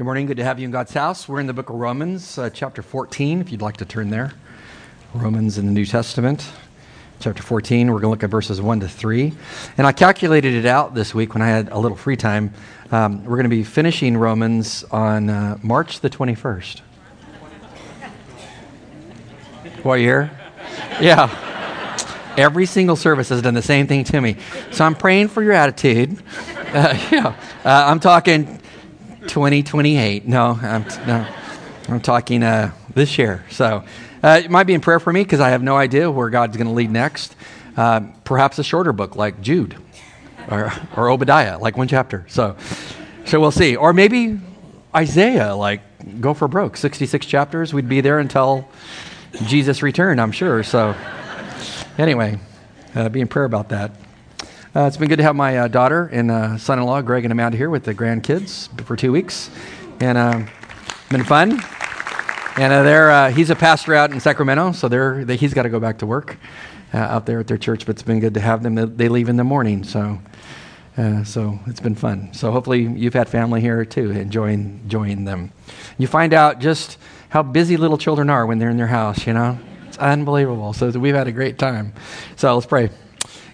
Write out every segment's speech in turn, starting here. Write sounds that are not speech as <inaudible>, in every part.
Good morning. Good to have you in God's house. We're in the book of Romans, uh, chapter 14, if you'd like to turn there. Romans in the New Testament, chapter 14. We're going to look at verses 1 to 3. And I calculated it out this week when I had a little free time. Um, we're going to be finishing Romans on uh, March the 21st. What year? Yeah. Every single service has done the same thing to me. So I'm praying for your attitude. <laughs> Uh, yeah. Uh, I'm talking 2028. No, I'm, no, I'm talking uh, this year. So uh, it might be in prayer for me because I have no idea where God's going to lead next. Uh, perhaps a shorter book like Jude or, or Obadiah, like one chapter. So, so we'll see. Or maybe Isaiah, like go for broke. 66 chapters. We'd be there until Jesus returned, I'm sure. So anyway, uh, be in prayer about that. Uh, it's been good to have my uh, daughter and uh, son-in-law, Greg and Amanda, here with the grandkids for two weeks, and uh, been fun. And uh, they're, uh, he's a pastor out in Sacramento, so they're, they, he's got to go back to work uh, out there at their church. But it's been good to have them. They leave in the morning, so so it's been fun. So hopefully you've had family here too, enjoying enjoying them. You find out just how busy little children are when they're in their house. You know, it's unbelievable. So we've had a great time. So let's pray.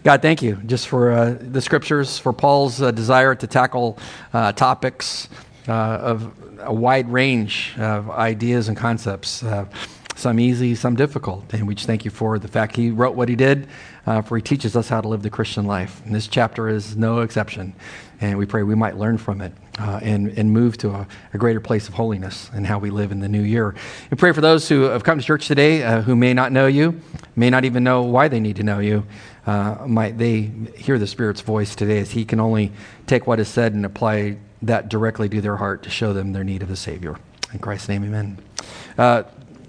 God, thank you just for uh, the scriptures, for Paul's uh, desire to tackle uh, topics uh, of a wide range of ideas and concepts, uh, some easy, some difficult. And we just thank you for the fact he wrote what he did, uh, for he teaches us how to live the Christian life. And this chapter is no exception. And we pray we might learn from it Uh, and, and move to a, a, greater place of holiness in how we live in the new year. And pray for those who have come to church today uh, who may not know you, may not even know why they need to know you uh, might they hear the Spirit's voice today as He can only take what is said and apply that directly to their heart to show them their need of a Savior. In Christ's name, amen. Uh,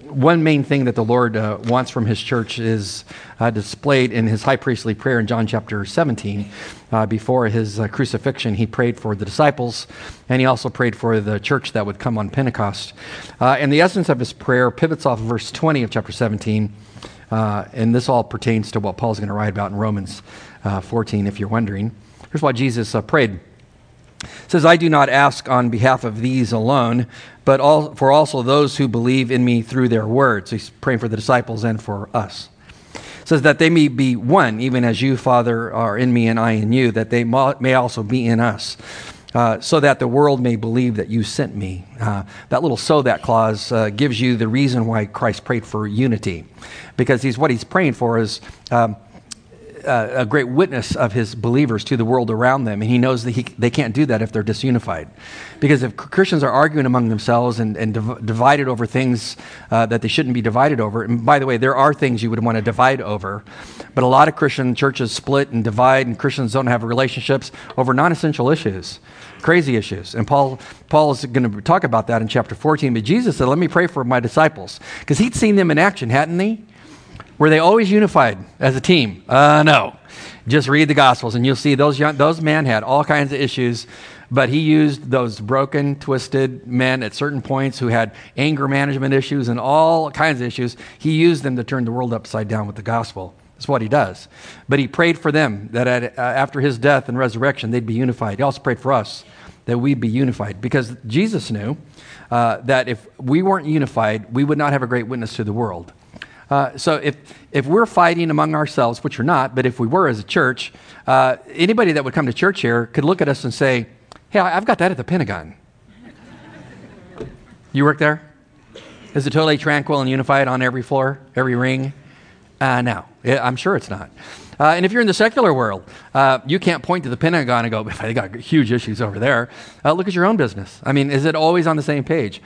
Uh, one main thing that the Lord uh, wants from His church is uh, displayed in His high priestly prayer in John chapter 17. Uh, before His uh, crucifixion, He prayed for the disciples and He also prayed for the church that would come on Pentecost. and the essence of His prayer pivots off of verse 20 of chapter 17 uh, and this all pertains to what Paul's going to write about in Romans uh, 14, if you're wondering. Here's what Jesus uh, prayed. It says, I do not ask on behalf of these alone, but all, for also those who believe in me through their words. He's praying for the disciples and for us. It says that they may be one, even as you, Father, are in me and I in you, that they may also be in us uh, so that the world may believe that you sent me. Uh, that little so that clause uh, gives you the reason why Christ prayed for unity. Because he's, what he's praying for is um, uh, a great witness of his believers to the world around them. And he knows that he, they can't do that if they're disunified. Because if Christians are arguing among themselves and, and div- divided over things uh, that they shouldn't be divided over, and by the way, there are things you would want to divide over, but a lot of Christian churches split and divide, and Christians don't have relationships over non essential issues crazy issues. And Paul, Paul is going to talk about that in chapter 14. But Jesus said, Let me pray for my disciples. Because he'd seen them in action, hadn't he? Were they always unified as a team? Uh, no. Just read the Gospels and you'll see those, young, those men had all kinds of issues, but he used those broken, twisted men at certain points who had anger management issues and all kinds of issues. He used them to turn the world upside down with the gospel. That's what he does. But he prayed for them that at, uh, after his death and resurrection, they'd be unified. He also prayed for us that we'd be unified because Jesus knew uh, that if we weren't unified, we would not have a great witness to the world. Uh, so if, if we're fighting among ourselves, which we're not, but if we were as a church, uh, anybody that would come to church here could look at us and say, hey, I've got that at the Pentagon. you work there? Is it totally tranquil and unified on every floor, every ring? Uh, no, I'm sure it's not. Uh, and if you're in the secular world, uh, you can't point to the Pentagon and go, they got huge issues over there. Uh, look at your own business. I mean, is it always on the same page?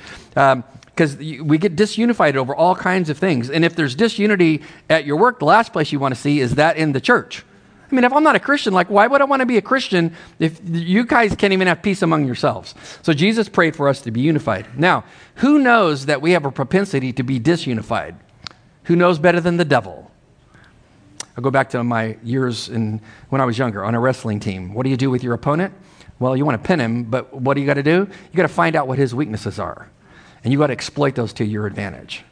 Because we get disunified over all kinds of things. And if there's disunity at your work, the last place you want to see is that in the church. I mean, if I'm not a Christian, like, why would I want to be a Christian if you guys can't even have peace among yourselves? So Jesus prayed for us to be unified. Now, who knows that we have a propensity to be disunified? Who knows better than the devil? I'll go back to my years in, when I was younger on a wrestling team. What do you do with your opponent? Well, you want to pin him, but what do you got to do? You got to find out what his weaknesses are, and you've got to exploit those to your advantage.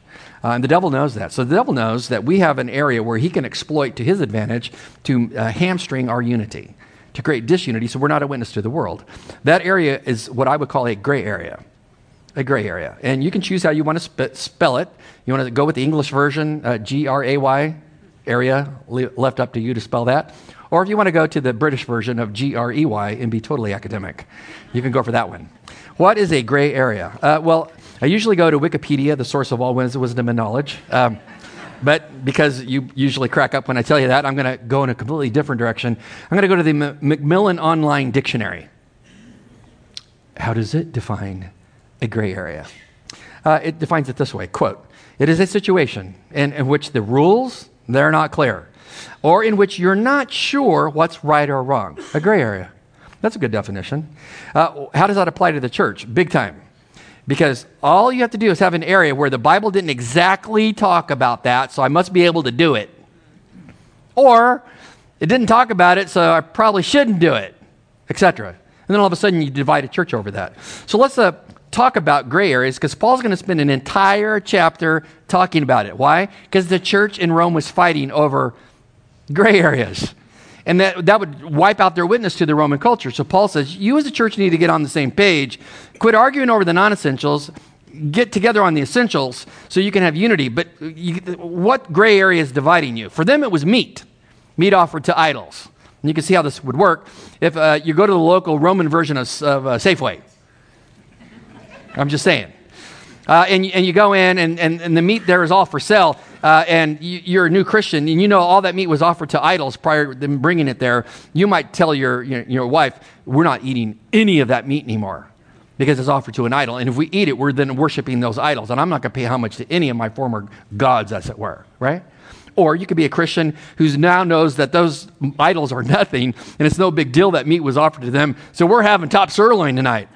Uh, and the devil knows that. So the devil knows that we have an area where he can exploit to his advantage to uh, hamstring our unity, to create disunity, so we're not a witness to the world. That area is what I would call a gray area. a gray area. And you can choose how you want to sp- spell it. You want to go with the English version, uh, G R A Y, area, le- left up to you to spell that. Or if you want to go to the British version of G R E Y and be totally academic, you can go for that one. What is a gray area? Uh, well, I usually go to Wikipedia, the source of all wisdom and knowledge. Um, but because you usually crack up when I tell you that, I'm going to go in a completely different direction. I'm going to go to the M- Macmillan Online Dictionary. How does it define a gray area? Uh, it defines it this way quote, it is a situation in, in which the rules, they're not clear, or in which you're not sure what's right or wrong. A gray area. That's a good definition. Uh, how does that apply to the church? Big time. Because all you have to do is have an area where the Bible didn't exactly talk about that, so I must be able to do it. Or it didn't talk about it, so I probably shouldn't do it, etc. And then all of a sudden you divide a church over that. So let's uh, talk about gray areas because Paul's going to spend an entire chapter talking about it. Why? Because the church in Rome was fighting over gray areas. And that, that would wipe out their witness to the Roman culture. So Paul says, you as a church need to get on the same page. Quit arguing over the non essentials. Get together on the essentials so you can have unity. But you, what gray area is dividing you? For them, it was meat, meat offered to idols. And you can see how this would work if uh, you go to the local Roman version of, of uh, Safeway. I'm just saying. Uh, and, and you go in, and, and, and the meat there is all for sale uh, and you, are a new Christian, and you know all that meat was offered to idols prior to them bringing it there, you might tell your, your, your wife, We're not eating any of that meat anymore because it's offered to an idol. And if we eat it, we're then worshiping those idols. And I'm not going to pay homage to any of my former gods, as it were, right? Or you could be a Christian who now knows that those idols are nothing and it's no big deal that meat was offered to them. So we're having top sirloin tonight.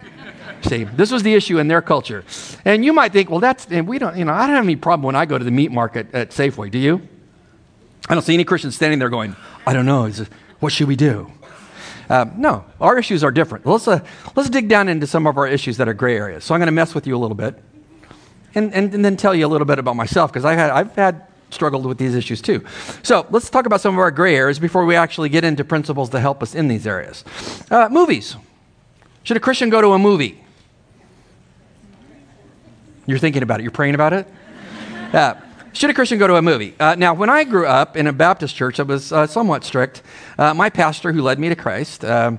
See, this was the issue in their culture. And you might think, well, that's, and we don't, you know, I don't have any problem when I go to the meat market at Safeway. Do you? I don't see any Christians standing there going, I don't know, what should we do? Uh, no, our issues are different. Let's, uh, let's dig down into some of our issues that are gray areas. So I'm going to mess with you a little bit and, and, and then tell you a little bit about myself because I've had, I've had struggled with these issues too. So let's talk about some of our gray areas before we actually get into principles to help us in these areas. Uh, movies. Should a Christian go to a movie? You're thinking about it. You're praying about it? Uh, should a Christian go to a movie? Uh, now, when I grew up in a Baptist church that was uh, somewhat strict, uh, my pastor who led me to Christ, um,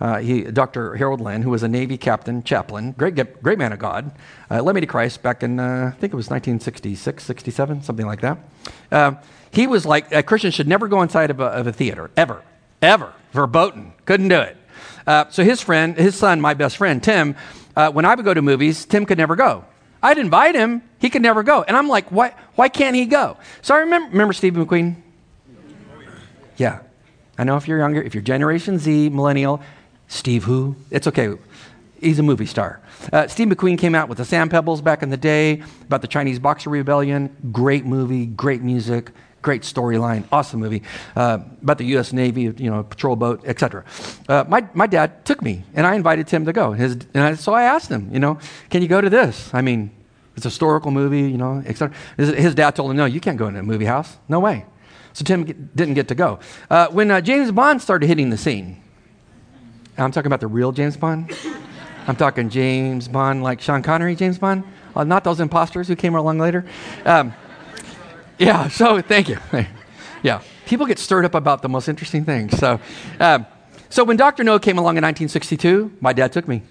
uh, he, Dr. Harold Lynn, who was a Navy captain, chaplain, great, great man of God, uh, led me to Christ back in, I think it was 1966, 67, something like that. he was like, a Christian should never go inside of a, of a theater, ever, ever, verboten, couldn't do it. so his friend, his son, my best friend, Tim, when I would go to movies, Tim could never go I'd invite him. He could never go. And I'm like, why, why can't he go? So I remember, remember Steve McQueen? Yeah. I know if you're younger, if you're Generation Z, millennial, Steve who? It's okay. He's a movie star. Uh, Steve McQueen came out with the Sand Pebbles back in the day about the Chinese Boxer Rebellion. Great movie, great music, great storyline, awesome movie uh, about the U.S. Navy, you know, patrol boat, etc. Uh, my, my dad took me, and I invited Tim to go. His, and I, so I asked him, you know, can you go to this? I mean, it's a historical movie, you know, etc. His, his, dad told him, no, you can't go into a movie house. No way. So Tim get, didn't get to go. Uh, when uh, James Bond started hitting the scene, I'm talking about the real James Bond. <laughs> I'm talking James Bond like Sean Connery, James Bond, uh, not those imposters who came along later. Um, yeah, so thank you. <laughs> Yeah, people get stirred up about the most interesting things. So, um, so when Dr. No came along in 1962, my dad took me.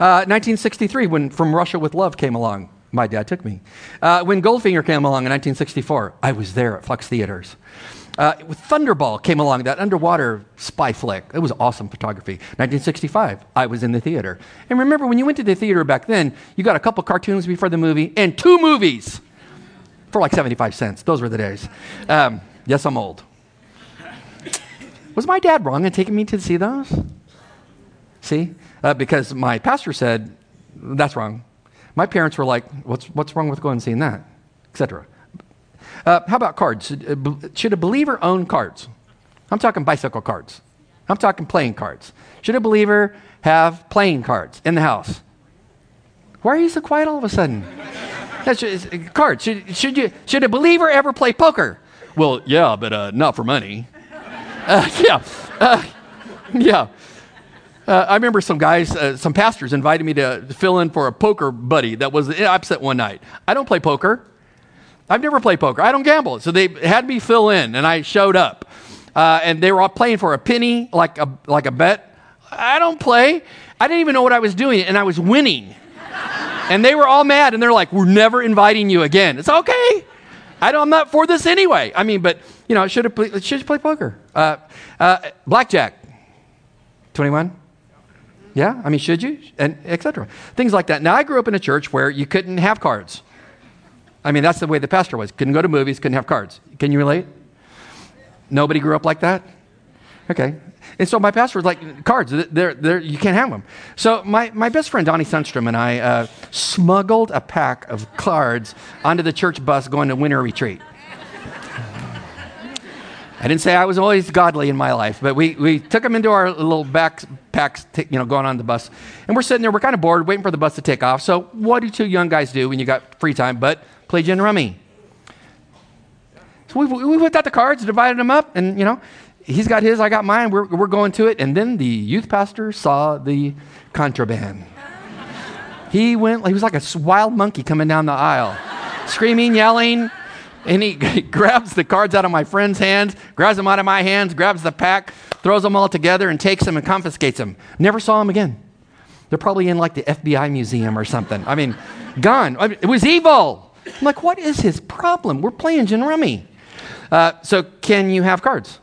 Uh, 1963, when From Russia with Love came along, my dad took me. Uh, when Goldfinger came along in 1964, I was there at Flex Theaters. Uh, Thunderball came along, that underwater spy flick. It was awesome photography. 1965, I was in the theater. And remember, when you went to the theater back then, you got a couple cartoons before the movie and two movies for like 75 cents. Those were the days. Um, yes, I'm old. Was my dad wrong in taking me to see those? See? Uh, because my pastor said, that's wrong. My parents were like, what's, what's wrong with going and seeing that? Etc. Uh, how about cards? Should a believer own cards? I'm talking bicycle cards. I'm talking playing cards. Should a believer have playing cards in the house? Why are you so quiet all of a sudden? That's just, cards. Should, should, you, should a believer ever play poker? Well, yeah, but uh, not for money. <laughs> Uh, yeah. Uh, yeah. Uh, I remember some guys, uh, some pastors invited me to fill in for a poker buddy that was upset one night. I don't play poker. I've never played poker. I don't gamble. So they had me fill in, and I showed up. Uh, and they were all playing for a penny, like a, like a bet. I don't play. I didn't even know what I was doing, and I was winning. And they were all mad, and they're like, We're never inviting you again. It's okay. I am not for this anyway. I mean, but, you know, should have should play poker. Uh, uh, blackjack. 21? Yeah, I mean, should you? And etc. Things like that. Now, I grew up in a church where you couldn't have cards. I mean, that's the way the pastor was. Couldn't go to movies, couldn't have cards. Can you relate? Nobody grew up like that? Okay. And so my pastor was like, cards, they're, they're, you can't have them. So my, my best friend, Donnie Sundstrom, and I uh, smuggled a pack of cards onto the church bus going to winter retreat. I didn't say I was always godly in my life, but we, we took them into our little backpacks, t- you know, going on the bus. And we're sitting there, we're kind of bored, waiting for the bus to take off. So what do two young guys do when you got free time but play gin rummy? So we, we whipped out the cards, divided them up, and, you know, he's got his, I got mine, we're, we're going to it. And then the youth pastor saw the contraband. he went, he was like a wild monkey coming down the aisle, screaming, yelling, and he, he <laughs> grabs the cards out of my friend's hands, grabs them out of my hands, grabs the pack, throws them all together, and takes them and confiscates them. Never saw them again. They're probably in like the FBI museum or something. I mean, gone. I mean, it was evil. I'm like, what is his problem? We're playing gin rummy. Uh, so, can you have cards?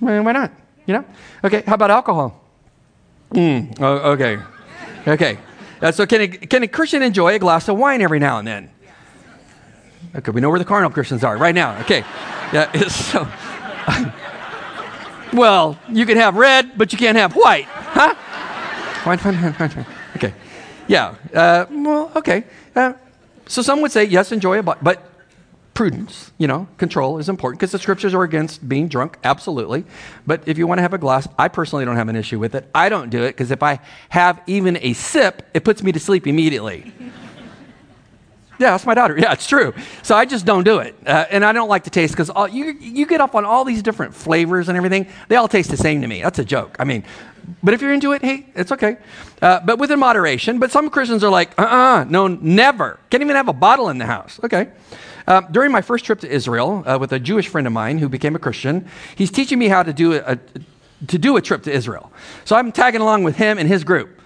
Why not? You know? Okay, how about alcohol? Mm, oh, okay. Okay. Uh, so, can a, can a Christian enjoy a glass of wine every now and then? Okay, we know where the carnal Christians are right now. Okay. Yeah, <laughs> so, <laughs> well, you can have red, but you can't have white. Huh? Fine, fine, fine, fine. Okay. Yeah. Uh, well, okay. Uh, so some would say, yes, enjoy a but prudence, you know, control is important because the scriptures are against being drunk, absolutely. But if you want to have a glass, I personally don't have an issue with it. I don't do it because if I have even a sip, it puts me to sleep immediately. <laughs> Yeah, that's my daughter. Yeah, it's true. So I just don't do it. Uh, and I don't like to taste because you, you get up on all these different flavors and everything. They all taste the same to me. That's a joke. I mean, but if you're into it, hey, it's okay. Uh, but within moderation. But some Christians are like, uh uh-uh, uh no, never. Can't even have a bottle in the house. Okay. Uh, during my first trip to Israel uh, with a Jewish friend of mine who became a Christian, he's teaching me how to do a, a to do a trip to Israel. So I'm tagging along with him and his group.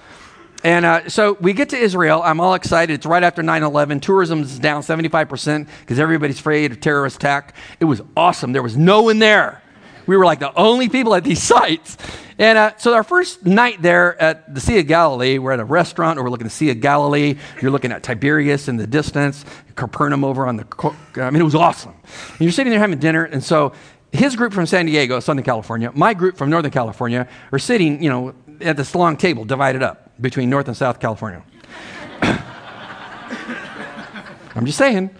And uh, so we get to Israel. I'm all excited. It's right after 9 11. Tourism's down 75% because everybody's afraid of terrorist attack. It was awesome. There was no one there. We were like the only people at these <laughs> sites. And uh, so our first night there at the Sea of Galilee, we're at a restaurant we're looking at the Sea of Galilee. You're looking at Tiberias in the distance, Capernaum over on the. I mean, it was awesome. And you're sitting there having dinner. And so his group from San Diego, Southern California, my group from Northern California are sitting, you know, at this long table divided up between North and South California. <coughs> I'm just saying.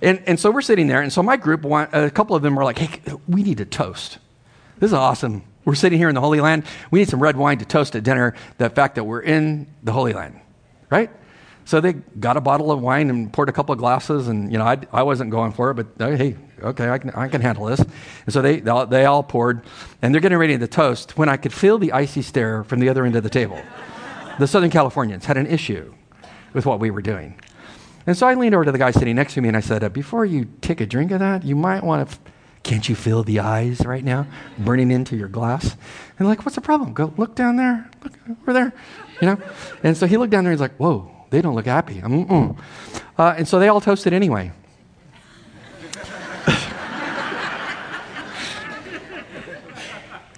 And, and so we're sitting there, and so my group, a couple of them were like, hey, we need to toast. This is awesome. We're sitting here in the Holy Land. We need some red wine to toast at dinner the fact that we're in the Holy Land, right? So they got a bottle of wine and poured a couple of glasses, and you know I, I wasn't going for it, but uh, hey, okay, I can, I can handle this. And so they, they all, they all poured, and they're getting ready to toast when I could feel the icy stare from the other end of the table. the Southern Californians had an issue with what we were doing. And so I leaned over to the guy sitting next to me and I said, uh, Before you take a drink of that, you might want to. F- can't you feel the eyes right now burning into your glass? And like, what's the problem? Go look down there. Look over there. You know? And so he looked down there and he's like, whoa, they don't look happy. Uh, and so they all toasted anyway.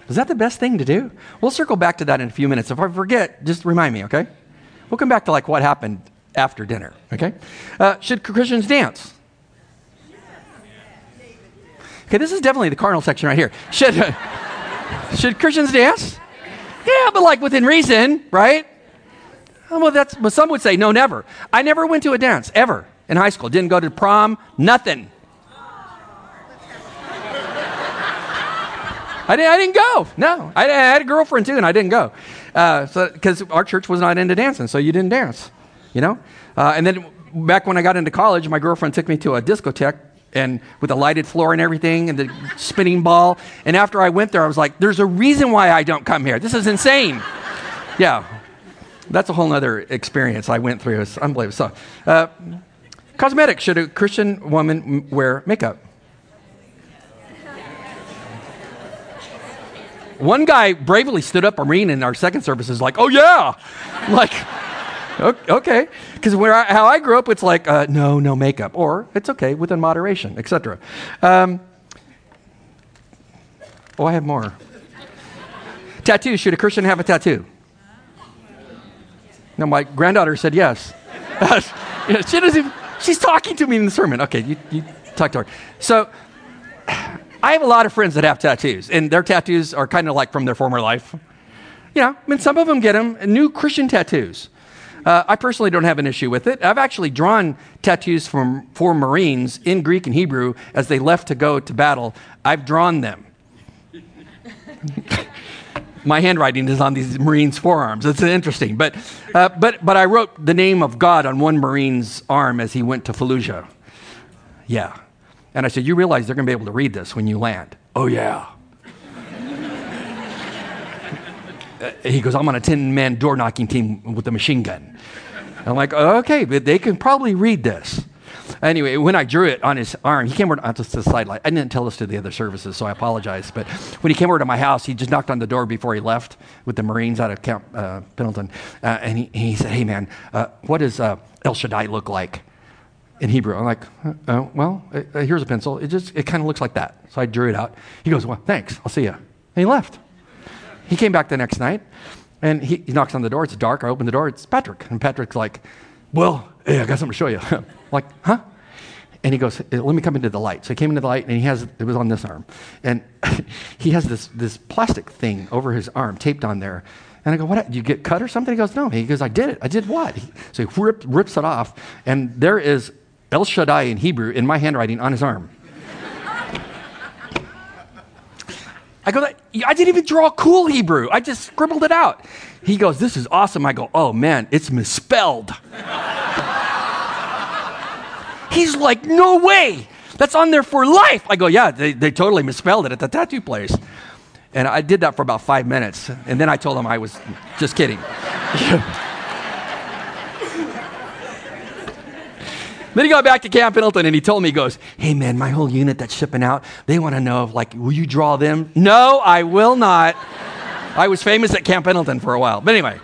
Is that the best thing to do? We'll circle back to that in a few minutes. If I forget, just remind me, okay? We'll come back to like what happened after dinner, okay? Uh, should Christians dance? Okay, this is definitely the carnal section right here. Should, uh, should Christians dance? Yeah, but like within reason, right? Well, that's, but some would say, no, never. I never went to a dance, ever, in high school. Didn't go to prom, nothing. I didn't, I didn't go. No. I, I, had a girlfriend too, and I didn't go. Uh, so Because our church was not into dancing, so you didn't dance, you know? Uh, and then back when I got into college, my girlfriend took me to a discotheque and with a lighted floor and everything and the spinning ball. And after I went there, I was like, there's a reason why I don't come here. This is insane. yeah. That's a whole other experience I went through. It's unbelievable. So, uh, cosmetics. Should a Christian woman wear makeup? One guy bravely stood up, Marine, in our second service is like, oh, yeah. <laughs> like, okay. Because how I grew up, it's like, uh, no, no makeup. Or it's okay, within moderation, etc. Um, oh, I have more. tattoo. Should a Christian have a tattoo? No, my granddaughter said yes. <laughs> she doesn't she's talking to me in the sermon. Okay, you, you talk to her. So, I have a lot of friends that have tattoos, and their tattoos are kind of like from their former life. You know, I mean, some of them get them new Christian tattoos. Uh, I personally don't have an issue with it. I've actually drawn tattoos from for Marines in Greek and Hebrew as they left to go to battle. I've drawn them. <laughs> My handwriting is on these Marines' forearms. It's interesting, but uh, but but I wrote the name of God on one Marine's arm as he went to Fallujah. Yeah, and I said, You realize they're going to be able to read this when you land? Oh, yeah. Uh, he goes, I'm on a 10 man door knocking team with a machine gun. I'm like, Okay, but they can probably read this. Anyway, when I drew it on his arm, he came over to the sidelight. I didn't tell this to the other services, so I apologize. But when he came over to my house, he just knocked on the door before he left with the Marines out of Camp uh, Pendleton. Uh, and he, he, said, Hey, man, uh, what does uh, El Shaddai look like? in Hebrew. I'm like, uh, well, uh, here's a pencil. It just, it kind of looks like that. So I drew it out. He goes, well, thanks. I'll see you. And he left. He came back the next night and he, he knocks on the door. It's dark. I open the door. It's Patrick. And Patrick's like, well, hey, I got something to show you. <laughs> Like, huh? And he goes, let me come into the light. So he came into the light and he has, it was on this arm. And <laughs> he has this, this plastic thing over his arm taped on there. And I go, what? Did you get cut or something? He goes, no. He goes, I did it. I did what? So he rips it off. And there is El Shaddai in Hebrew in my handwriting on his arm. I go, I didn't even draw cool Hebrew. I just scribbled it out. He goes, This is awesome. I go, Oh man, it's misspelled. <laughs> He's like, No way. That's on there for life. I go, Yeah, they, they totally misspelled it at the tattoo place. And I did that for about five minutes. And then I told him I was just kidding. <laughs> Then he got back to Camp Pendleton and he told me, he goes, Hey man, my whole unit that's shipping out, they want to know if like, will you draw them? No, I will not. I was famous at Camp Pendleton for a while. But anyway.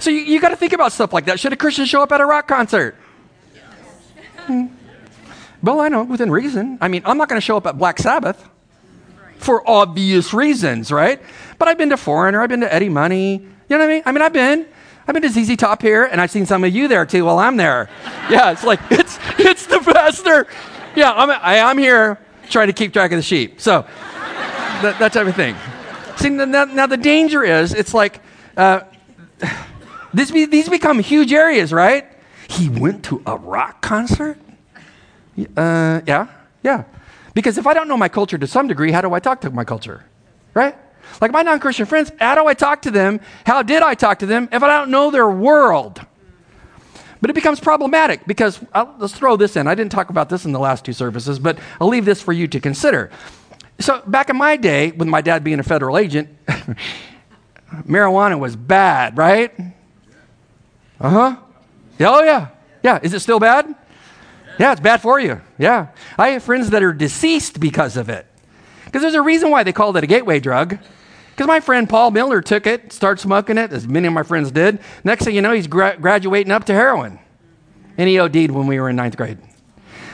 So you, you got to think about stuff like that. Should a Christian show up at a rock concert? Hmm. Well, I know, within reason. I mean, I'm not going to show up at Black Sabbath for obvious reasons, right? But I've been to Foreigner, I've been to Eddie Money. You know what I mean? I mean, I've been. I've been to ZZ Top here, and I've seen some of you there too while I'm there. Yeah, it's like, <laughs> it's, it's the pastor. Yeah, I'm, I, am here trying to keep track of the sheep. So, that, that type of thing. See, now, now the danger is, it's like, uh, this be, these become huge areas, right? He went to a rock concert? Uh, yeah, yeah. Because if I don't know my culture to some degree, how do I talk to my culture? Right? Like my non Christian friends, how do I talk to them? How did I talk to them if I don't know their world? But it becomes problematic because I'll, let's throw this in. I didn't talk about this in the last two services, but I'll leave this for you to consider. So, back in my day, with my dad being a federal agent, <laughs> marijuana was bad, right? Uh huh. Yeah, Oh, yeah. Yeah. Is it still bad? Yeah, it's bad for you. Yeah. I have friends that are deceased because of it. Because there's a reason why they called it a gateway drug. Because my friend Paul Miller took it, started smoking it, as many of my friends did. Next thing you know, he's gra- graduating up to heroin. And he OD'd when we were in ninth grade.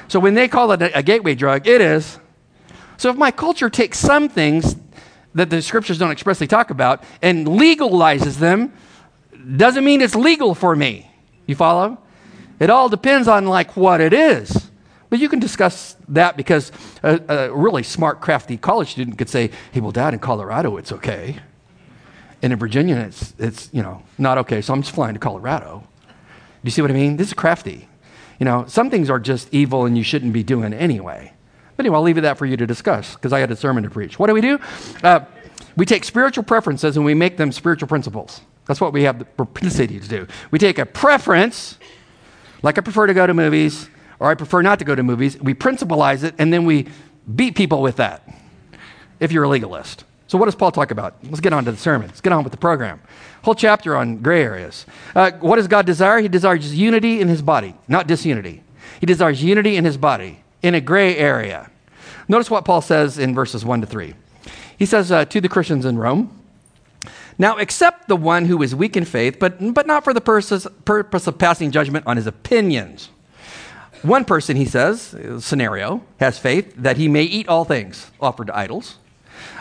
So when they call it a, a gateway drug, it is. So if my culture takes some things that the scriptures don't expressly talk about and legalizes them, doesn't mean it's legal for me. You follow? It all depends on like what it is. But you can discuss that because a, a, really smart, crafty college student could say, hey, well, Dad, in Colorado, it's okay. And in Virginia, it's, it's you know, not okay, so I'm just flying to Colorado. Do you see what I mean? This is crafty. You know, some things are just evil and you shouldn't be doing anyway. But anyway, I'll leave it that for you to discuss because I had a sermon to preach. What do we do? Uh, we take spiritual preferences and we make them spiritual principles. That's what we have the propensity to do. We take a preference, like I prefer to go to movies, or I prefer not to go to movies. We principalize it, and then we beat people with that if you're a legalist. So, what does Paul talk about? Let's get on to the sermon. Let's get on with the program. Whole chapter on gray areas. Uh, what does God desire? He desires unity in his body, not disunity. He desires unity in his body in a gray area. Notice what Paul says in verses 1 to 3. He says uh, to the Christians in Rome, Now accept the one who is weak in faith, but, but not for the purpose, purpose of passing judgment on his opinions. One person, he says, scenario, has faith that he may eat all things offered to idols.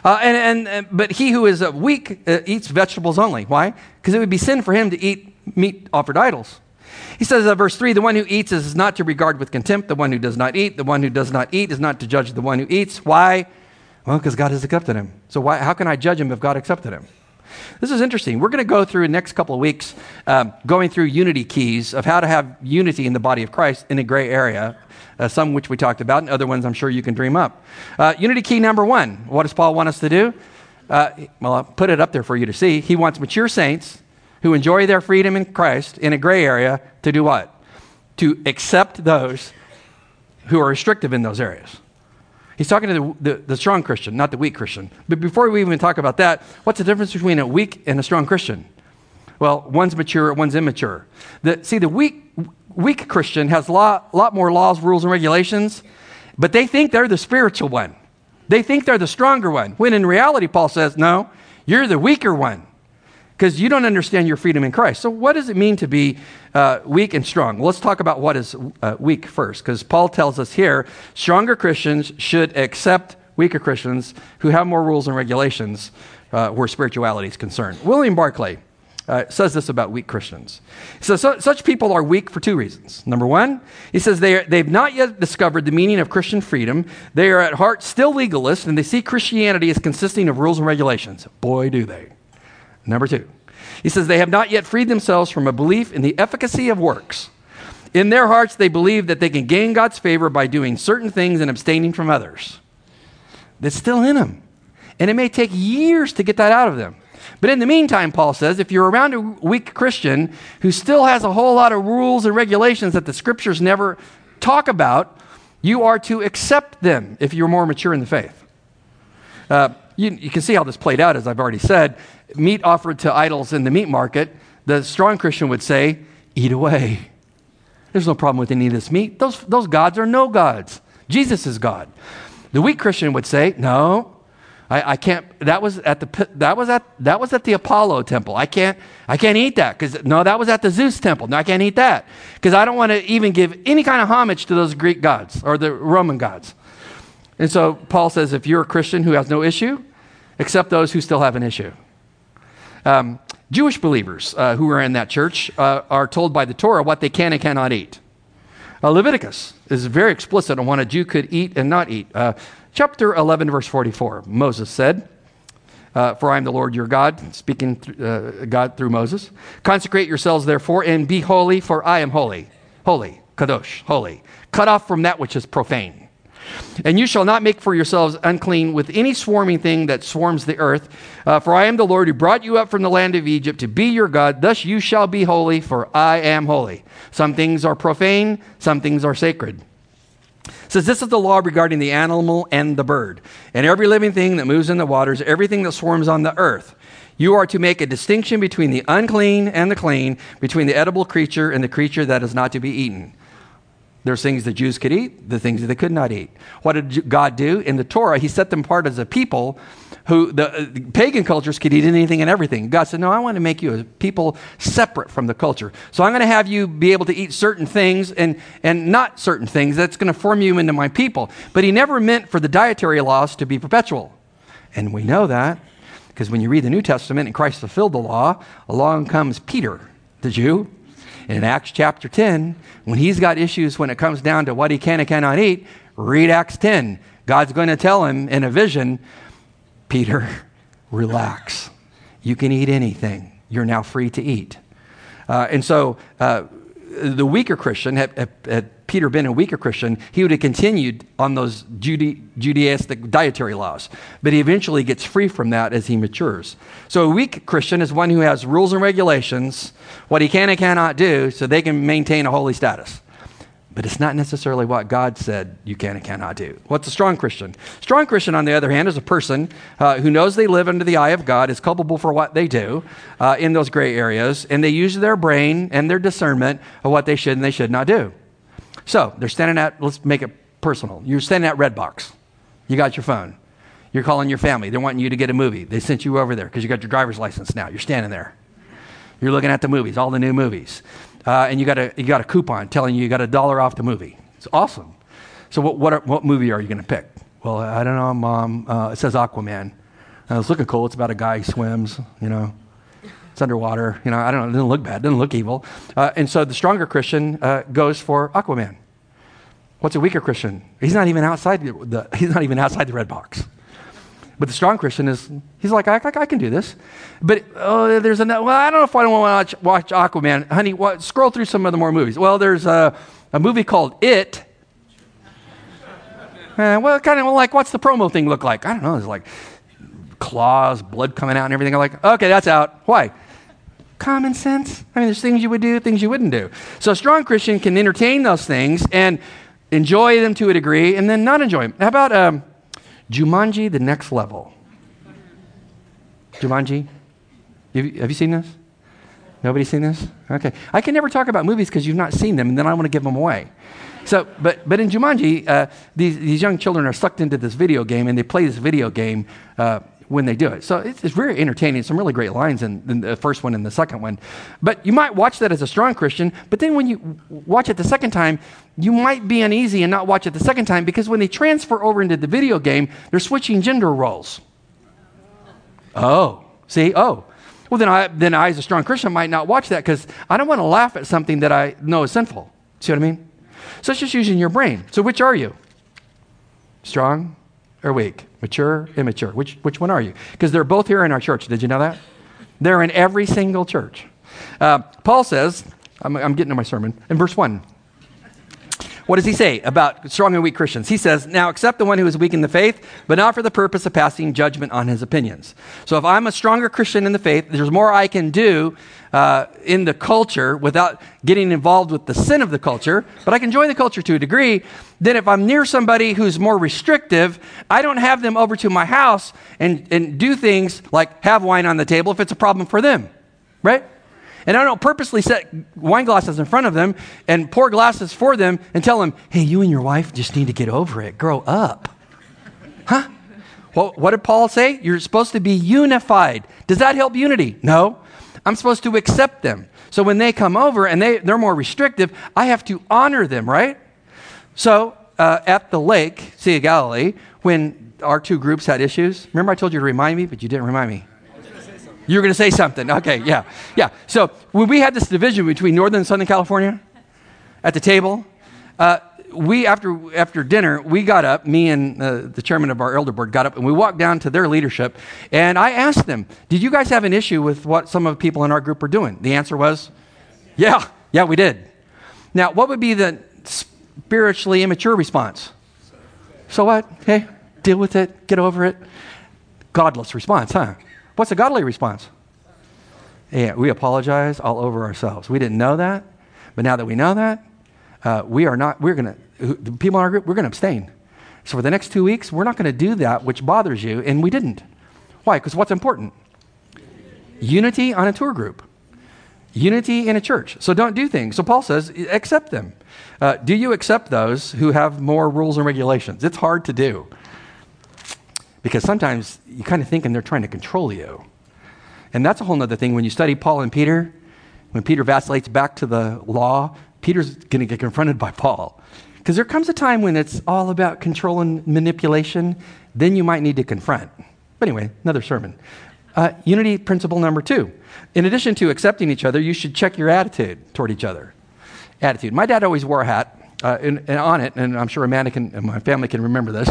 Uh, and, and, but he who is uh, weak uh, eats vegetables only. Why? Because it would be sin for him to eat meat offered to idols. He says, uh, verse 3 The one who eats is not to regard with contempt the one who does not eat. The one who does not eat is not to judge the one who eats. Why? Well, because God has accepted him. So why, how can I judge him if God accepted him? This is interesting. We're going to go through the next couple of weeks um, going through unity keys of how to have unity in the body of Christ in a gray area, uh, some which we talked about, and other ones I'm sure you can dream up. Uh, unity key number one what does Paul want us to do? Uh, well, I'll put it up there for you to see. He wants mature saints who enjoy their freedom in Christ in a gray area to do what? To accept those who are restrictive in those areas. He's talking to the, the, the, strong Christian, not the weak Christian. But before we even talk about that, what's the difference between a weak and a strong Christian? Well, one's mature, one's immature. The, see, the weak, weak Christian has a lot, lot more laws, rules, and regulations, but they think they're the spiritual one. They think they're the stronger one. When in reality, Paul says, no, you're the weaker one because you don't understand your freedom in Christ. So, what does it mean to be uh, weak and strong? Well, let's talk about what is uh, weak first, because Paul tells us here stronger Christians should accept weaker Christians who have more rules and regulations uh, where spirituality is concerned. William Barclay uh, says this about weak Christians. He says, so, Such people are weak for two reasons. Number one, he says they are, they've not yet discovered the meaning of Christian freedom. They are at heart still legalists, and they see Christianity as consisting of rules and regulations. Boy, do they. Number two, he says they have not yet freed themselves from a belief in the efficacy of works. In their hearts, they believe that they can gain God's favor by doing certain things and abstaining from others. That's still in them. And it may take years to get that out of them. But in the meantime, Paul says, if you're around a weak Christian who still has a whole lot of rules and regulations that the scriptures never talk about, you are to accept them if you're more mature in the faith. Uh, you, you, can see how this played out, as I've already said. Meat offered to idols in the meat market, the strong Christian would say, Eat away. There's no problem with any of this meat. Those, those gods are no gods. Jesus is God. The weak Christian would say, No, I, I can't. That was at the that was at that was at the Apollo temple. I can't I can't eat that because no, that was at the Zeus temple. No, I can't eat that because I don't want to even give any kind of homage to those Greek gods or the Roman gods. And so Paul says if you're a Christian who has no issue, accept those who still have an issue. Um, Jewish believers uh, who are in that church uh, are told by the Torah what they can and cannot eat. Uh, Leviticus is very explicit on what a Jew could eat and not eat. Uh, chapter 11, verse 44, Moses said, uh, For I am the Lord your God, speaking th- uh, God through Moses. Consecrate yourselves, therefore, and be holy, for I am holy. Holy, kadosh, holy. Cut off from that which is profane. And you shall not make for yourselves unclean with any swarming thing that swarms the earth. Uh, for I am the Lord who brought you up from the land of Egypt to be your God. Thus you shall be holy, for I am holy. Some things are profane, some things are sacred. It says this is the law regarding the animal and the bird, and every living thing that moves in the waters, everything that swarms on the earth. You are to make a distinction between the unclean and the clean, between the edible creature and the creature that is not to be eaten. There's things the Jews could eat, the things that they could not eat. What did God do? In the Torah, He set them apart as a people who the uh, pagan cultures could eat anything and everything. God said, No, I want to make you a people separate from the culture. So I'm going to have you be able to eat certain things and, and not certain things. That's going to form you into my people. But He never meant for the dietary laws to be perpetual. And we know that because when you read the New Testament and Christ fulfilled the law, along comes Peter, the Jew, in Acts chapter 10, when he's got issues when it comes down to what he can and cannot eat, read Acts 10. God's going to tell him in a vision, Peter, <laughs> relax. You can eat anything. You're now free to eat. Uh, and so uh, the weaker Christian, had, had, Peter been a weaker Christian, he would have continued on those Judaistic dietary laws. But he eventually gets free from that as he matures. So a weak Christian is one who has rules and regulations, what he can and cannot do, so they can maintain a holy status. But it's not necessarily what God said you can and cannot do. What's a strong Christian? Strong Christian, on the other hand, is a person uh, who knows they live under the eye of God, is culpable for what they do uh, in those gray areas, and they use their brain and their discernment of what they should and they should not do. So they're standing at, let's make it personal. You're standing at Redbox. You got your phone. You're calling your family. They're wanting you to get a movie. They sent you over there because you got your driver's license now. You're standing there. You're looking at the movies, all the new movies uh, and you got, a, you got a coupon telling you you got a dollar off the movie. It's awesome. So, what, what, are, what movie are you going to pick? Well, I don't know, Mom. Uh, it says Aquaman. Uh, it's looking cool. It's about a guy who swims, you know. It's underwater. You know, I don't know. It doesn't look bad. It doesn't look evil. Uh, and so the stronger Christian uh, goes for Aquaman. What's a weaker Christian? He's not even outside the, the, he's not even outside the Redbox. But the strong Christian is, he's like, I, I, I can do this. But oh, there's another, well, I don't know if I want to watch, watch Aquaman. Honey, what, scroll through some of the more movies. Well, there's a, a movie called It. Uh, <laughs> well, kind of like, what's the promo thing look like? I don't know. There's like claws, blood coming out, and everything. I'm like, okay, that's out. Why? Common sense. I mean, there's things you would do, things you wouldn't do. So a strong Christian can entertain those things and enjoy them to a degree, and then not enjoy them. How about um, Jumanji, the next level. Jumanji? Have you, seen this? Nobody seen this? Okay. I can never talk about movies because you've not seen them, and then I want to give them away. So, but, but in Jumanji, uh, these, these young children are sucked into this video game, and they play this video game uh, when they do it. So it's, it's very entertaining. Some really great lines in, in, the first one and the second one. But you might watch that as a strong Christian, but then when you watch it the second time, you might be uneasy and not watch it the second time because when they transfer over into the video game, they're switching gender roles. Oh, see? Oh. Well, then I, then I, as a strong Christian, might not watch that because I don't want to laugh at something that I know is sinful. See what I mean? So it's just using your brain. So which are you? Strong or weak? Mature, immature? Which, which one are you? Because they're both here in our church. Did you know that? They're in every single church. Uh, Paul says, I'm, I'm getting to my sermon, in verse 1. What does he say about strong and weak Christians? He says, Now accept the one who is weak in the faith, but not for the purpose of passing judgment on his opinions. So if I'm a stronger Christian in the faith, there's more I can do uh, in the culture without getting involved with the sin of the culture, but I can join the culture to a degree. Then if I'm near somebody who's more restrictive, I don't have them over to my house and, and do things like have wine on the table if it's a problem for them, right? And I don't purposely set wine glasses in front of them and pour glasses for them and tell them, hey, you and your wife just need to get over it. Grow up. Huh? Well, what did Paul say? You're supposed to be unified. Does that help unity? No. I'm supposed to accept them. So when they come over and they, they're more restrictive, I have to honor them, right? So uh, at the lake, Sea of Galilee, when our two groups had issues, remember I told you to remind me, but you didn't remind me. You were going to say something. Okay, yeah. Yeah. So when we had this division between Northern and Southern California at the table, uh, we, after, after dinner, we got up, me and uh, the chairman of our elder board got up, and we walked down to their leadership. And I asked them, Did you guys have an issue with what some of the people in our group were doing? The answer was, Yeah, yeah, we did. Now, what would be the spiritually immature response? So what? Hey, deal with it, get over it. Godless response, huh? What's a godly response? Yeah, we apologize all over ourselves. We didn't know that, but now that we know that, uh, we are not, we're going to, people in our group, we're going to abstain. So for the next two weeks, we're not going to do that which bothers you, and we didn't. Why? Because what's important? Unity on a tour group, unity in a church. So don't do things. So Paul says, accept them. Uh, do you accept those who have more rules and regulations? It's hard to do because sometimes you kind of think and they're trying to control you. And that's a whole other thing. When you study Paul and Peter, when Peter vacillates back to the law, Peter's going to get confronted by Paul. Because there comes a time when it's all about control and manipulation, then you might need to confront. But anyway, another sermon. Uh, unity principle number two. In addition to accepting each other, you should check your attitude toward each other. Attitude. My dad always wore a hat uh, and, and, on it, and I'm sure Amanda can, and my family can remember this.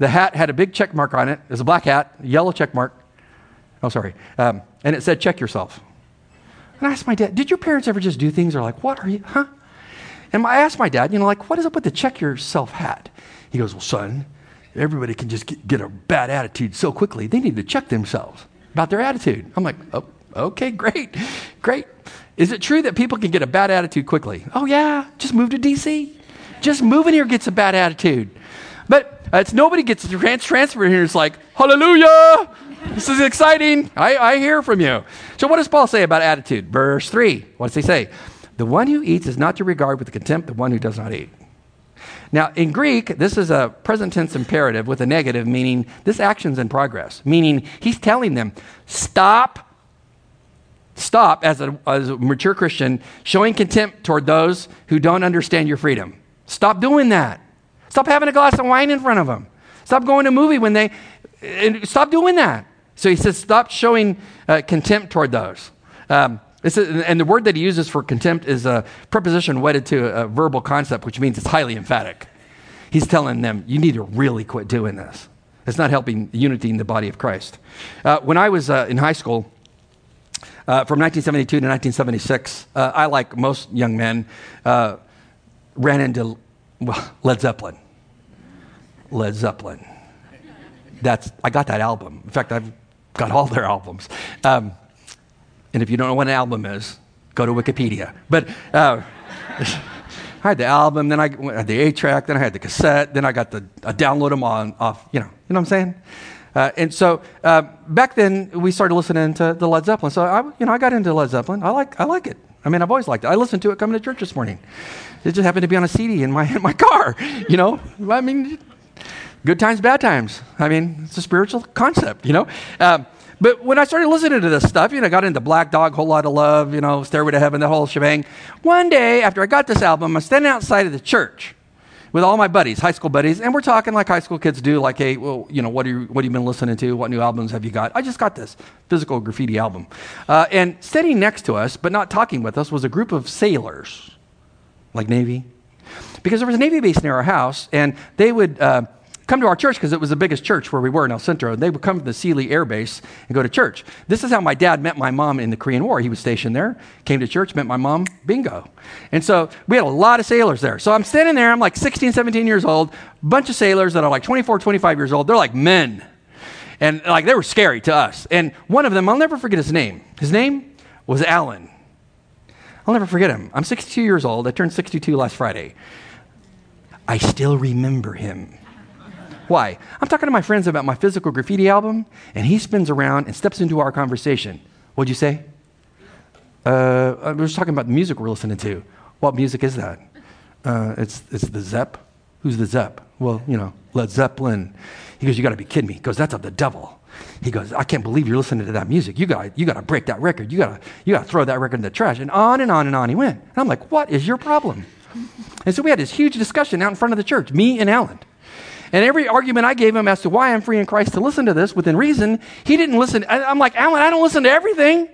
The hat had a big check mark on it. It was a black hat, yellow check mark. Oh, sorry. Um, and it said, check yourself. And I asked my dad, did your parents ever just do things? They're like, what are you, huh? And I asked my dad, you know, like, what is up with the check yourself hat? He goes, well, son, everybody can just get, a bad attitude so quickly. They need to check themselves about their attitude. I'm like, oh, okay, great, great. Is it true that people can get a bad attitude quickly? Oh, yeah, just move to D.C. Just moving here gets a bad attitude. But uh, it's nobody gets trans- transferred here. It's like, hallelujah. This is exciting. I, I hear from you. So, what does Paul say about attitude? Verse 3. What does he say? The one who eats is not to regard with contempt the one who does not eat. Now, in Greek, this is a present tense imperative with a negative, meaning this action's in progress, meaning he's telling them, stop, stop as a, as a mature Christian, showing contempt toward those who don't understand your freedom. Stop doing that. Stop having a glass of wine in front of them. Stop going to a movie when they, stop doing that. So he says, stop showing uh, contempt toward those. Um, is, and the word that he uses for contempt is a preposition wedded to a, verbal concept, which means it's highly emphatic. He's telling them, you need to really quit doing this. It's not helping unity in the body of Christ. Uh, when I was uh, in high school, uh, from 1972 to 1976, uh, I, like most young men, uh, ran into <laughs> Led Zeppelin. Led Zeppelin. That's, I got that album. In fact, I've got all their albums. Um, and if you don't know what an album is, go to Wikipedia. But uh, <laughs> I had the album, then I had the eight track, then I had the cassette, then I got the I download them on off. You know, you know what I'm saying? Uh, and so uh, back then we started listening to the Led Zeppelin. So I, you know, I got into Led Zeppelin. I like I like it. I mean, I've always liked it. I listened to it coming to church this morning. It just happened to be on a CD in my <laughs> in my car. You know, I mean, good times, bad times. I mean, it's a spiritual concept. You know. Um, but when I started listening to this stuff, you know, I got into Black Dog, Whole Lotta Love, you know, Stairway to Heaven, the whole shebang. One day after I got this album, I'm standing outside of the church with all my buddies, high school buddies, and we're talking like high school kids do, like, hey, well, you know, what, are you, what have you been listening to? What new albums have you got? I just got this physical graffiti album. Uh, and sitting next to us, but not talking with us, was a group of sailors, like Navy. Because there was a Navy base near our house, and they would. Uh, come to our church because it was the biggest church where we were in El Centro. And They would come to the Sealy Air Base and go to church. This is how my dad met my mom in the Korean War. He was stationed there, came to church, met my mom, bingo. And so we had a lot of sailors there. So I'm standing there, I'm like 16, 17 years old, bunch of sailors that are like 24, 25 years old. They're like men. And like they were scary to us. And one of them, I'll never forget his name. His name was Alan. I'll never forget him. I'm 62 years old. I turned 62 last Friday. I still remember him. Why? I'm talking to my friends about my physical graffiti album, and he spins around and steps into our conversation. What'd you say? Uh, I was talking about the music we're listening to. What music is that? Uh, it's, it's the Zepp. Who's the Zepp? Well, you know, Led Zeppelin. He goes, You got to be kidding me. He goes, That's of the devil. He goes, I can't believe you're listening to that music. You got you got to break that record. You got to you got to throw that record in the trash. And on and on and on he went. And I'm like, What is your problem? And so we had this huge discussion out in front of the church, me and Alan. And every argument I gave him as to why I'm free in Christ to listen to this within reason, he didn't listen. I'm like, Alan, I don't listen to everything.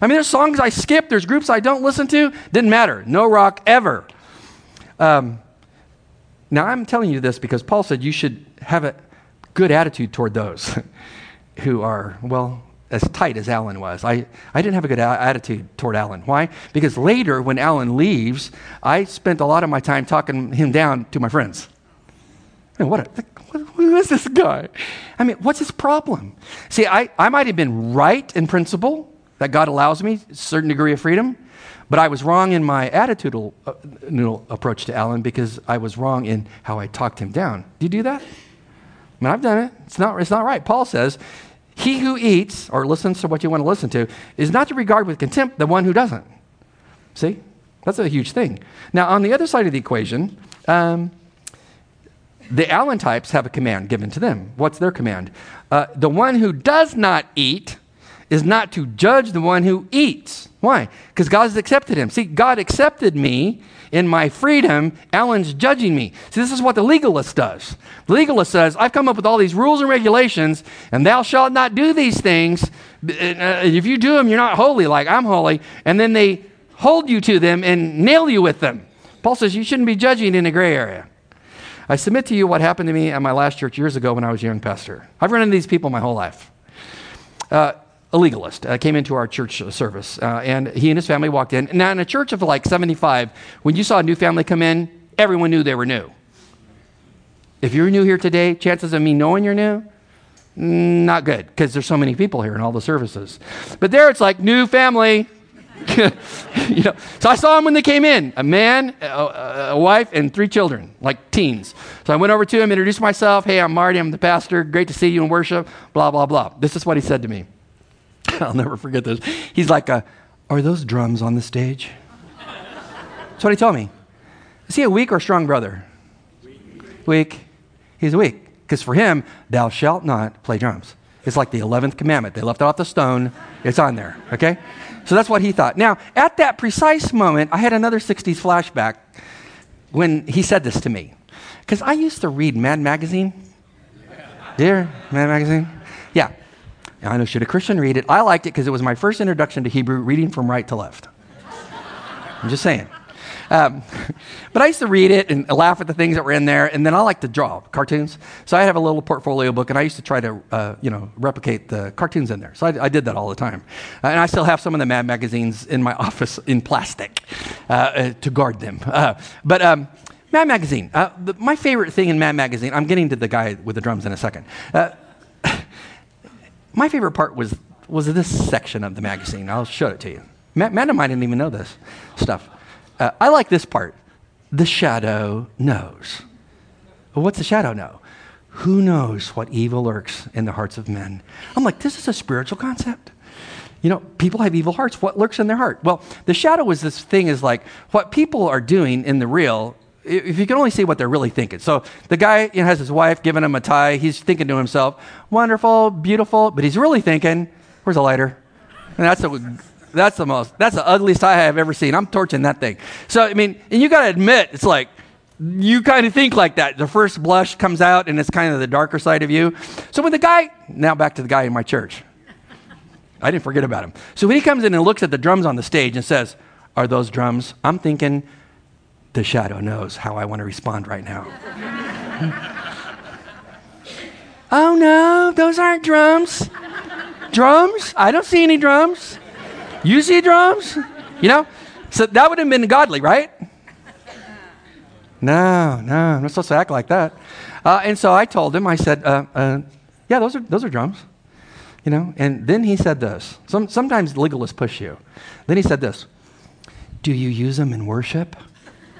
I mean, there's songs I skip, there's groups I don't listen to. Didn't matter. No rock ever. Um, now, I'm telling you this because Paul said you should have a good attitude toward those <laughs> who are, well, as tight as Alan was. I, I didn't have a good a- attitude toward Alan. Why? Because later, when Alan leaves, I spent a lot of my time talking him down to my friends. I mean, what, a, who is this guy? I mean, what's his problem? See, I, I might have been right in principle that God allows me a certain degree of freedom, but I was wrong in my attitudinal uh, approach to Alan because I was wrong in how I talked him down. Do you do that? I mean, I've done it. It's not, it's not right. Paul says, He who eats or listens to what you want to listen to is not to regard with contempt the one who doesn't. See? That's a huge thing. Now, on the other side of the equation, um, the Alan types have a command given to them. What's their command? Uh, the one who does not eat is not to judge the one who eats. Why? Because God has accepted him. See, God accepted me in my freedom. Alan's judging me. See, this is what the legalist does. The legalist says, I've come up with all these rules and regulations, and thou shalt not do these things. Uh, if you do them, you're not holy like I'm holy. And then they hold you to them and nail you with them. Paul says you shouldn't be judging in a gray area. I submit to you what happened to me at my last church years ago when I was a young pastor. I've run into these people my whole life. Uh, a legalist uh, came into our church service, uh, and he and his family walked in. Now, in a church of like 75, when you saw a new family come in, everyone knew they were new. If you're new here today, chances of me knowing you're new, not good, because there's so many people here in all the services. But there it's like, new family. <laughs> you know, so I saw them when they came in a man, a, a, wife, and three children, like teens. So I went over to him, introduced myself. Hey, I'm Marty. I'm the pastor. Great to see you in worship. Blah, blah, blah. This is what he said to me. <laughs> I'll never forget this. He's like, uh, Are those drums on the stage? <laughs> That's what he told me. Is he a weak or strong brother? Weak. Weak. He's weak. Because for him, thou shalt not play drums. It's like the 11th commandment. They left it off the stone, it's on there, okay? So that's what he thought. Now, at that precise moment, I had another 60s flashback when he said this to me. Because I used to read Mad Magazine. Dear Mad Magazine? Yeah. I know, should a Christian read it? I liked it because it was my first introduction to Hebrew, reading from right to left. I'm just saying. Um, <laughs> but I used to read it and laugh at the things that were in there, and then I like to draw cartoons. So I have a little portfolio book, and I used to try to, uh, you know, replicate the cartoons in there. So I, I did that all the time, uh, and I still have some of the Mad magazines in my <laughs> office in plastic uh, uh to guard them. Uh, but um, Mad Magazine, uh, the, my favorite thing in Mad Magazine. I'm getting to the guy with the drums in a second. <laughs> my favorite part was was this section of the magazine. I'll show it to you. Matt, Matt and I didn't even know this stuff. Uh, I like this part. The shadow knows. Well, what's the shadow know? Who knows what evil lurks in the hearts of men? I'm like, this is a spiritual concept. You know, people have evil hearts. What lurks in their heart? Well, the shadow is this thing is like what people are doing in the real. If you can only see what they're really thinking. So the guy you know, has his wife giving him a tie. He's thinking to himself, wonderful, beautiful, but he's really thinking, where's a lighter? And that's a that's the most, that's the ugliest I have ever seen. I'm torching that thing. So, I mean, and you got to admit, it's like, you kind of think like that. The first blush comes out and it's kind of the darker side of you. So when the guy, now back to the guy in my church, I didn't forget about him. So when he comes in and looks at the drums on the stage and says, Are those drums? I'm thinking, the shadow knows how I want to respond right now. <laughs> oh no, those aren't drums. Drums? I don't see any drums. You see drums? You know? So that would have been godly, right? No, no, I'm not supposed to act like that. Uh, and so I told him, I said, uh, uh, yeah, those are, those are drums. You know, and then he said this. Some, sometimes legalists push you. Then he said this Do you use them in worship?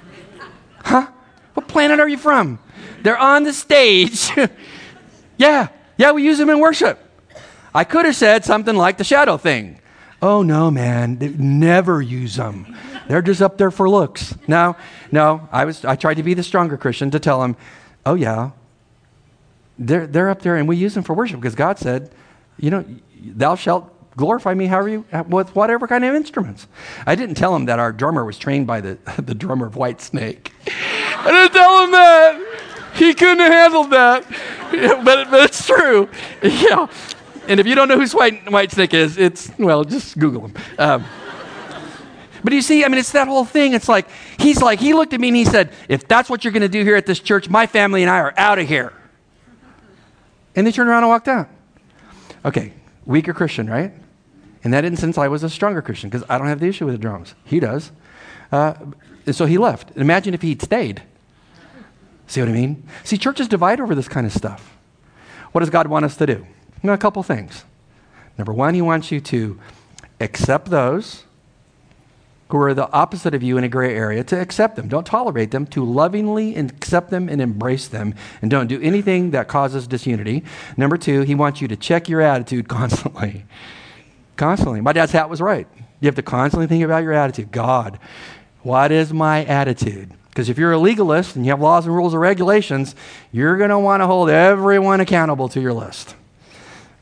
<laughs> huh? What planet are you from? They're on the stage. <laughs> yeah, yeah, we use them in worship. I could have said something like the shadow thing. Oh, no, man, they never use them. They're just up there for looks. No, no, I, was, I tried to be the stronger Christian to tell them, oh, yeah, they're, they're up there and we use them for worship because God said, you know, thou shalt glorify me however you, with whatever kind of instruments. I didn't tell him that our drummer was trained by the, <laughs> the drummer of Whitesnake. I didn't tell him that. He couldn't have handled that. <laughs> but, but it's true. <laughs> Yeah. And if you don't know who White, Whitesnake is, it's, well, just Google him. Um, but you see, I mean, it's that whole thing. It's like, he's like, he looked at me and he said, if that's what you're going to do here at this church, my family and I are out of here. And they turned around and walked out. Okay, weaker Christian, right? In that instance, I was a stronger Christian because I don't have the issue with the drums. He does. Uh, so he left. Imagine if he'd stayed. See what I mean? See, churches divide over this kind of stuff. What does God want us to do? A couple things. Number one, he wants you to accept those who are the opposite of you in a gray area, to accept them. Don't tolerate them, to lovingly accept them and embrace them, and don't do anything that causes disunity. Number two, he wants you to check your attitude <laughs> constantly. Constantly. My dad's hat was right. You have to constantly think about your attitude. God, what is my attitude? Because if you're a legalist and you have laws and rules and regulations, you're going to want to hold everyone accountable to your list.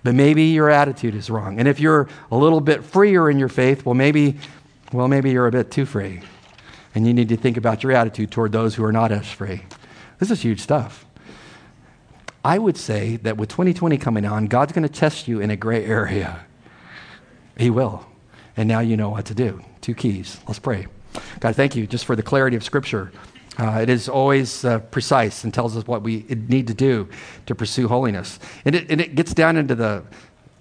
But maybe your attitude is wrong. And if you're a little bit freer in your faith, well, maybe, well, maybe you're a bit too free. And you need to think about your attitude toward those who are not as free. This is huge stuff. I would say that with 2020 coming on, God's going to test you in a gray area. He will. And now you know what to do. Two keys. Let's pray. God, thank you just for the clarity of Scripture. Uh, it is always uh, precise and tells us what we need to do to pursue holiness. And it, and it gets down into the,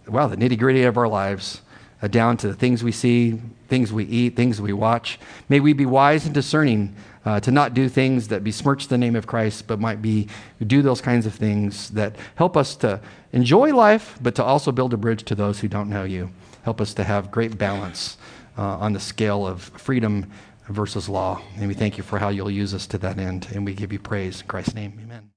well, the nitty gritty of our lives, uh, down to the things we see, things we eat, things we watch. May we be wise and discerning uh, to not do things that besmirch the name of Christ, but might be do those kinds of things that help us to enjoy life, but to also build a bridge to those who don't know you. Help us to have great balance uh, on the scale of freedom versus law. And we thank you for how you'll use us to that end. And we give you praise. In Christ's name, amen.